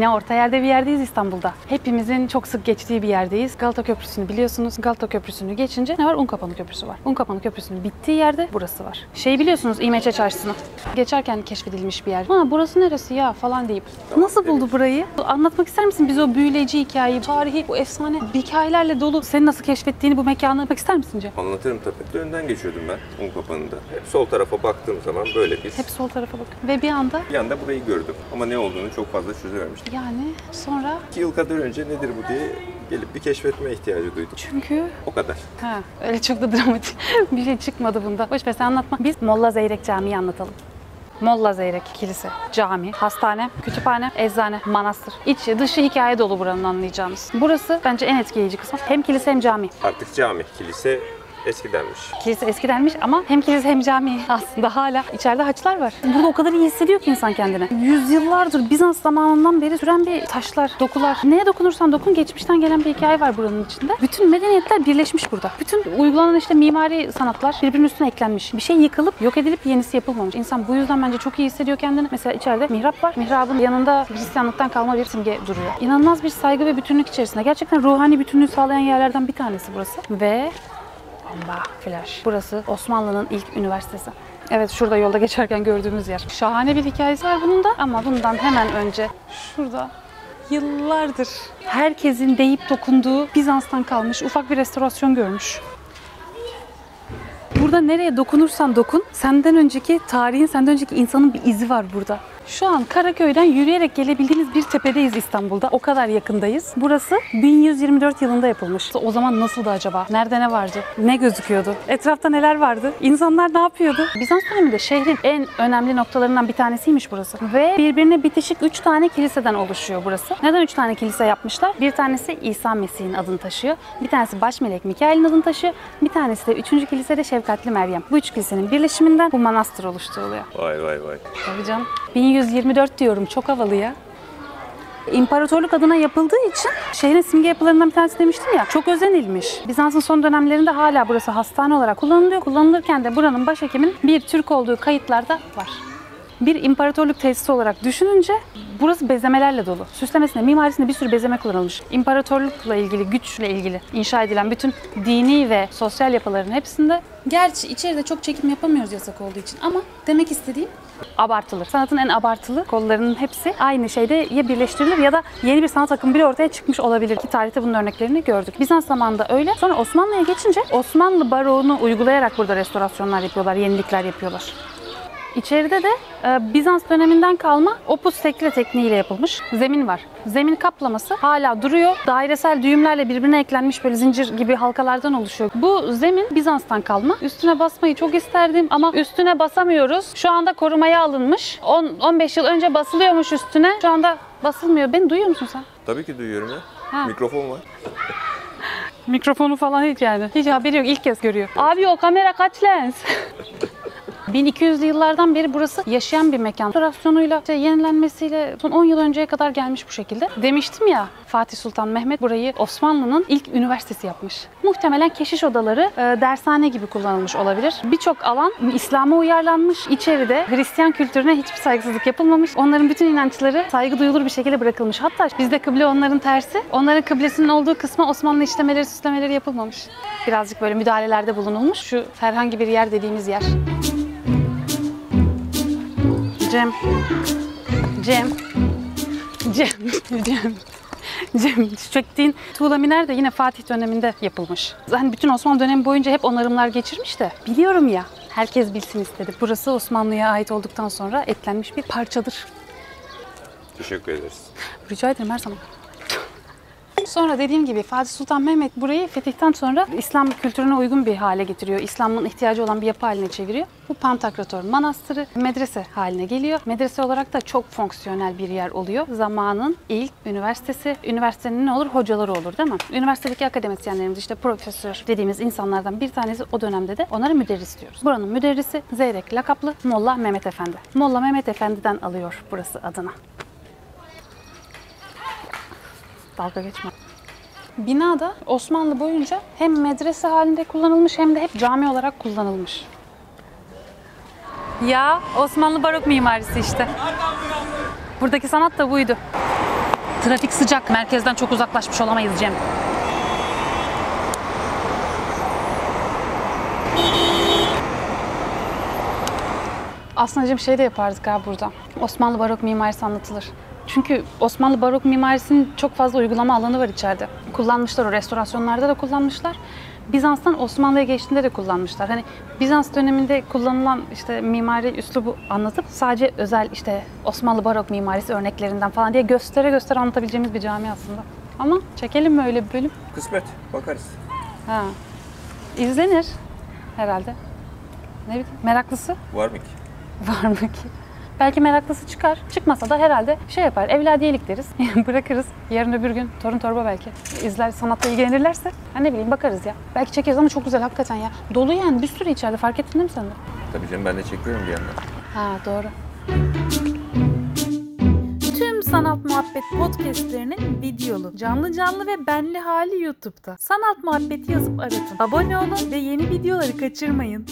Yine orta yerde bir yerdeyiz İstanbul'da. Hepimizin çok sık geçtiği bir yerdeyiz. Galata Köprüsü'nü biliyorsunuz. Galata Köprüsü'nü geçince ne var? Unkapanı Köprüsü var. Unkapanı Köprüsü'nün bittiği yerde burası var. Şey biliyorsunuz İmeçe Çarşısı'nı. Geçerken keşfedilmiş bir yer. Ha burası neresi ya falan deyip. Nasıl buldu burayı? Anlatmak ister misin bize o büyüleyici hikayeyi, tarihi, bu efsane hikayelerle dolu. Seni nasıl keşfettiğini bu mekanı anlatmak ister misin Cem? Anlatırım tabii. Önden geçiyordum ben Unkapanı'nda. Hep sol tarafa baktığım zaman böyle bir... Hep sol tarafa bak. Ve bir anda Bir anda burayı gördüm. Ama ne olduğunu çok fazla çözememiştim. Yani sonra İki yıl kadar önce nedir bu diye gelip bir keşfetme ihtiyacı duydum. çünkü O kadar. Ha, öyle çok da dramatik bir şey çıkmadı bunda. Boş ver sen anlatma. Biz Molla Zeyrek Camii'yi anlatalım. Molla Zeyrek Kilise, cami, hastane, kütüphane, eczane, manastır. İçi dışı hikaye dolu buranın anlayacağınız. Burası bence en etkileyici kısmı. Hem kilise hem cami. Artık cami, kilise eskidenmiş. Kilise eskidenmiş ama hem kilise hem cami aslında hala içeride haçlar var. Burada o kadar iyi hissediyor ki insan kendini. Yüzyıllardır Bizans zamanından beri süren bir taşlar, dokular. Neye dokunursan dokun geçmişten gelen bir hikaye var buranın içinde. Bütün medeniyetler birleşmiş burada. Bütün uygulanan işte mimari sanatlar birbirinin üstüne eklenmiş. Bir şey yıkılıp yok edilip yenisi yapılmamış. İnsan bu yüzden bence çok iyi hissediyor kendini. Mesela içeride mihrap var. Mihrabın yanında Hristiyanlıktan kalma bir simge duruyor. İnanılmaz bir saygı ve bütünlük içerisinde. Gerçekten ruhani bütünlüğü sağlayan yerlerden bir tanesi burası. Ve Bomba, flash. Burası Osmanlı'nın ilk üniversitesi. Evet şurada yolda geçerken gördüğümüz yer. Şahane bir hikayesi var bunun da ama bundan hemen önce şurada yıllardır herkesin deyip dokunduğu Bizans'tan kalmış ufak bir restorasyon görmüş. Burada nereye dokunursan dokun, senden önceki tarihin, senden önceki insanın bir izi var burada. Şu an Karaköy'den yürüyerek gelebildiğiniz bir tepedeyiz İstanbul'da. O kadar yakındayız. Burası 1124 yılında yapılmış. O zaman nasıldı acaba? Nerede ne vardı? Ne gözüküyordu? Etrafta neler vardı? İnsanlar ne yapıyordu? Bizans döneminde şehrin en önemli noktalarından bir tanesiymiş burası. Ve birbirine bitişik 3 tane kiliseden oluşuyor burası. Neden 3 tane kilise yapmışlar? Bir tanesi İsa Mesih'in adını taşıyor. Bir tanesi Baş Melek Mikail'in adını taşıyor. Bir tanesi de 3. kilisede Şefkatli Meryem. Bu üç kilisenin birleşiminden bu manastır oluşturuluyor. Vay vay vay. Tabii canım. 1124 diyorum. Çok havalı ya. İmparatorluk adına yapıldığı için şehrin simge yapılarından bir tanesi demiştim ya çok özenilmiş. Bizans'ın son dönemlerinde hala burası hastane olarak kullanılıyor. Kullanılırken de buranın başhekimin bir Türk olduğu kayıtlarda var. Bir imparatorluk tesisi olarak düşününce burası bezemelerle dolu. Süslemesinde, mimarisinde bir sürü bezeme kullanılmış. İmparatorlukla ilgili, güçle ilgili inşa edilen bütün dini ve sosyal yapıların hepsinde Gerçi içeride çok çekim yapamıyoruz yasak olduğu için ama demek istediğim abartılır. Sanatın en abartılı kollarının hepsi aynı şeyde ya birleştirilir ya da yeni bir sanat akımı bile ortaya çıkmış olabilir ki tarihte bunun örneklerini gördük. Bizans zamanında öyle. Sonra Osmanlı'ya geçince Osmanlı baroğunu uygulayarak burada restorasyonlar yapıyorlar, yenilikler yapıyorlar. İçeride de e, Bizans döneminden kalma opus tekle tekniğiyle yapılmış zemin var. Zemin kaplaması hala duruyor. Dairesel düğümlerle birbirine eklenmiş böyle zincir gibi halkalardan oluşuyor. Bu zemin Bizans'tan kalma. Üstüne basmayı çok isterdim ama üstüne basamıyoruz. Şu anda korumaya alınmış. 10 15 yıl önce basılıyormuş üstüne. Şu anda basılmıyor. Beni duyuyor musun sen? Tabii ki duyuyorum ya. Ha. Mikrofon var. Mikrofonu falan hiç yani. Hiç haberi yok. İlk kez görüyor. Abi o kamera kaç lens? 1200'lü yıllardan beri burası yaşayan bir mekan. Restorasyonuyla, işte yenilenmesiyle son 10 yıl önceye kadar gelmiş bu şekilde. Demiştim ya Fatih Sultan Mehmet burayı Osmanlı'nın ilk üniversitesi yapmış. Muhtemelen keşiş odaları e, dershane gibi kullanılmış olabilir. Birçok alan İslam'a uyarlanmış. İçeride Hristiyan kültürüne hiçbir saygısızlık yapılmamış. Onların bütün inançları saygı duyulur bir şekilde bırakılmış. Hatta bizde kıble onların tersi. Onların kıblesinin olduğu kısma Osmanlı işlemeleri, süslemeleri yapılmamış. Birazcık böyle müdahalelerde bulunulmuş. Şu herhangi bir yer dediğimiz yer. Cem. Cem. Cem. Cem. Cem, çektiğin tuğla miner de yine Fatih döneminde yapılmış. Hani bütün Osmanlı dönemi boyunca hep onarımlar geçirmiş de biliyorum ya. Herkes bilsin istedi. Burası Osmanlı'ya ait olduktan sonra eklenmiş bir parçadır. Teşekkür ederiz. Rica ederim her zaman. Sonra dediğim gibi Fatih Sultan Mehmet burayı fetihten sonra İslam kültürüne uygun bir hale getiriyor. İslam'ın ihtiyacı olan bir yapı haline çeviriyor. Bu Pantokrator Manastırı medrese haline geliyor. Medrese olarak da çok fonksiyonel bir yer oluyor. Zamanın ilk üniversitesi. Üniversitenin ne olur? Hocaları olur değil mi? Üniversitedeki akademisyenlerimiz işte profesör dediğimiz insanlardan bir tanesi o dönemde de onlara müderris diyoruz. Buranın müderrisi Zeyrek lakaplı Molla Mehmet Efendi. Molla Mehmet Efendi'den alıyor burası adına. Dalga geçme. Binada Osmanlı boyunca hem medrese halinde kullanılmış hem de hep cami olarak kullanılmış. Ya Osmanlı barok mimarisi işte. Buradaki sanat da buydu. Trafik sıcak. Merkezden çok uzaklaşmış olamayız Cem. Aslında Cem şey de yapardık ha burada. Osmanlı barok mimarisi anlatılır. Çünkü Osmanlı barok mimarisinin çok fazla uygulama alanı var içeride. Kullanmışlar o restorasyonlarda da kullanmışlar. Bizans'tan Osmanlı'ya geçtiğinde de kullanmışlar. Hani Bizans döneminde kullanılan işte mimari üslubu anlatıp sadece özel işte Osmanlı barok mimarisi örneklerinden falan diye göstere göstere anlatabileceğimiz bir cami aslında. Ama çekelim mi öyle bir bölüm? Kısmet. Bakarız. Ha. İzlenir herhalde. Ne bileyim meraklısı Var mı ki? var mı ki? Belki meraklısı çıkar. Çıkmasa da herhalde şey yapar. Evladiyelik deriz. Bırakırız. Yarın öbür gün torun torba belki. izler sanatla ilgilenirlerse. Ha ne bileyim bakarız ya. Belki çekeriz ama çok güzel hakikaten ya. Dolu yani bir sürü içeride fark ettin değil mi sen de? Tabii canım ben de çekiyorum bir yandan. Ha doğru. Tüm Sanat Muhabbet podcastlerinin videolu, canlı canlı ve benli hali YouTube'da. Sanat Muhabbeti yazıp aratın. Abone olun ve yeni videoları kaçırmayın.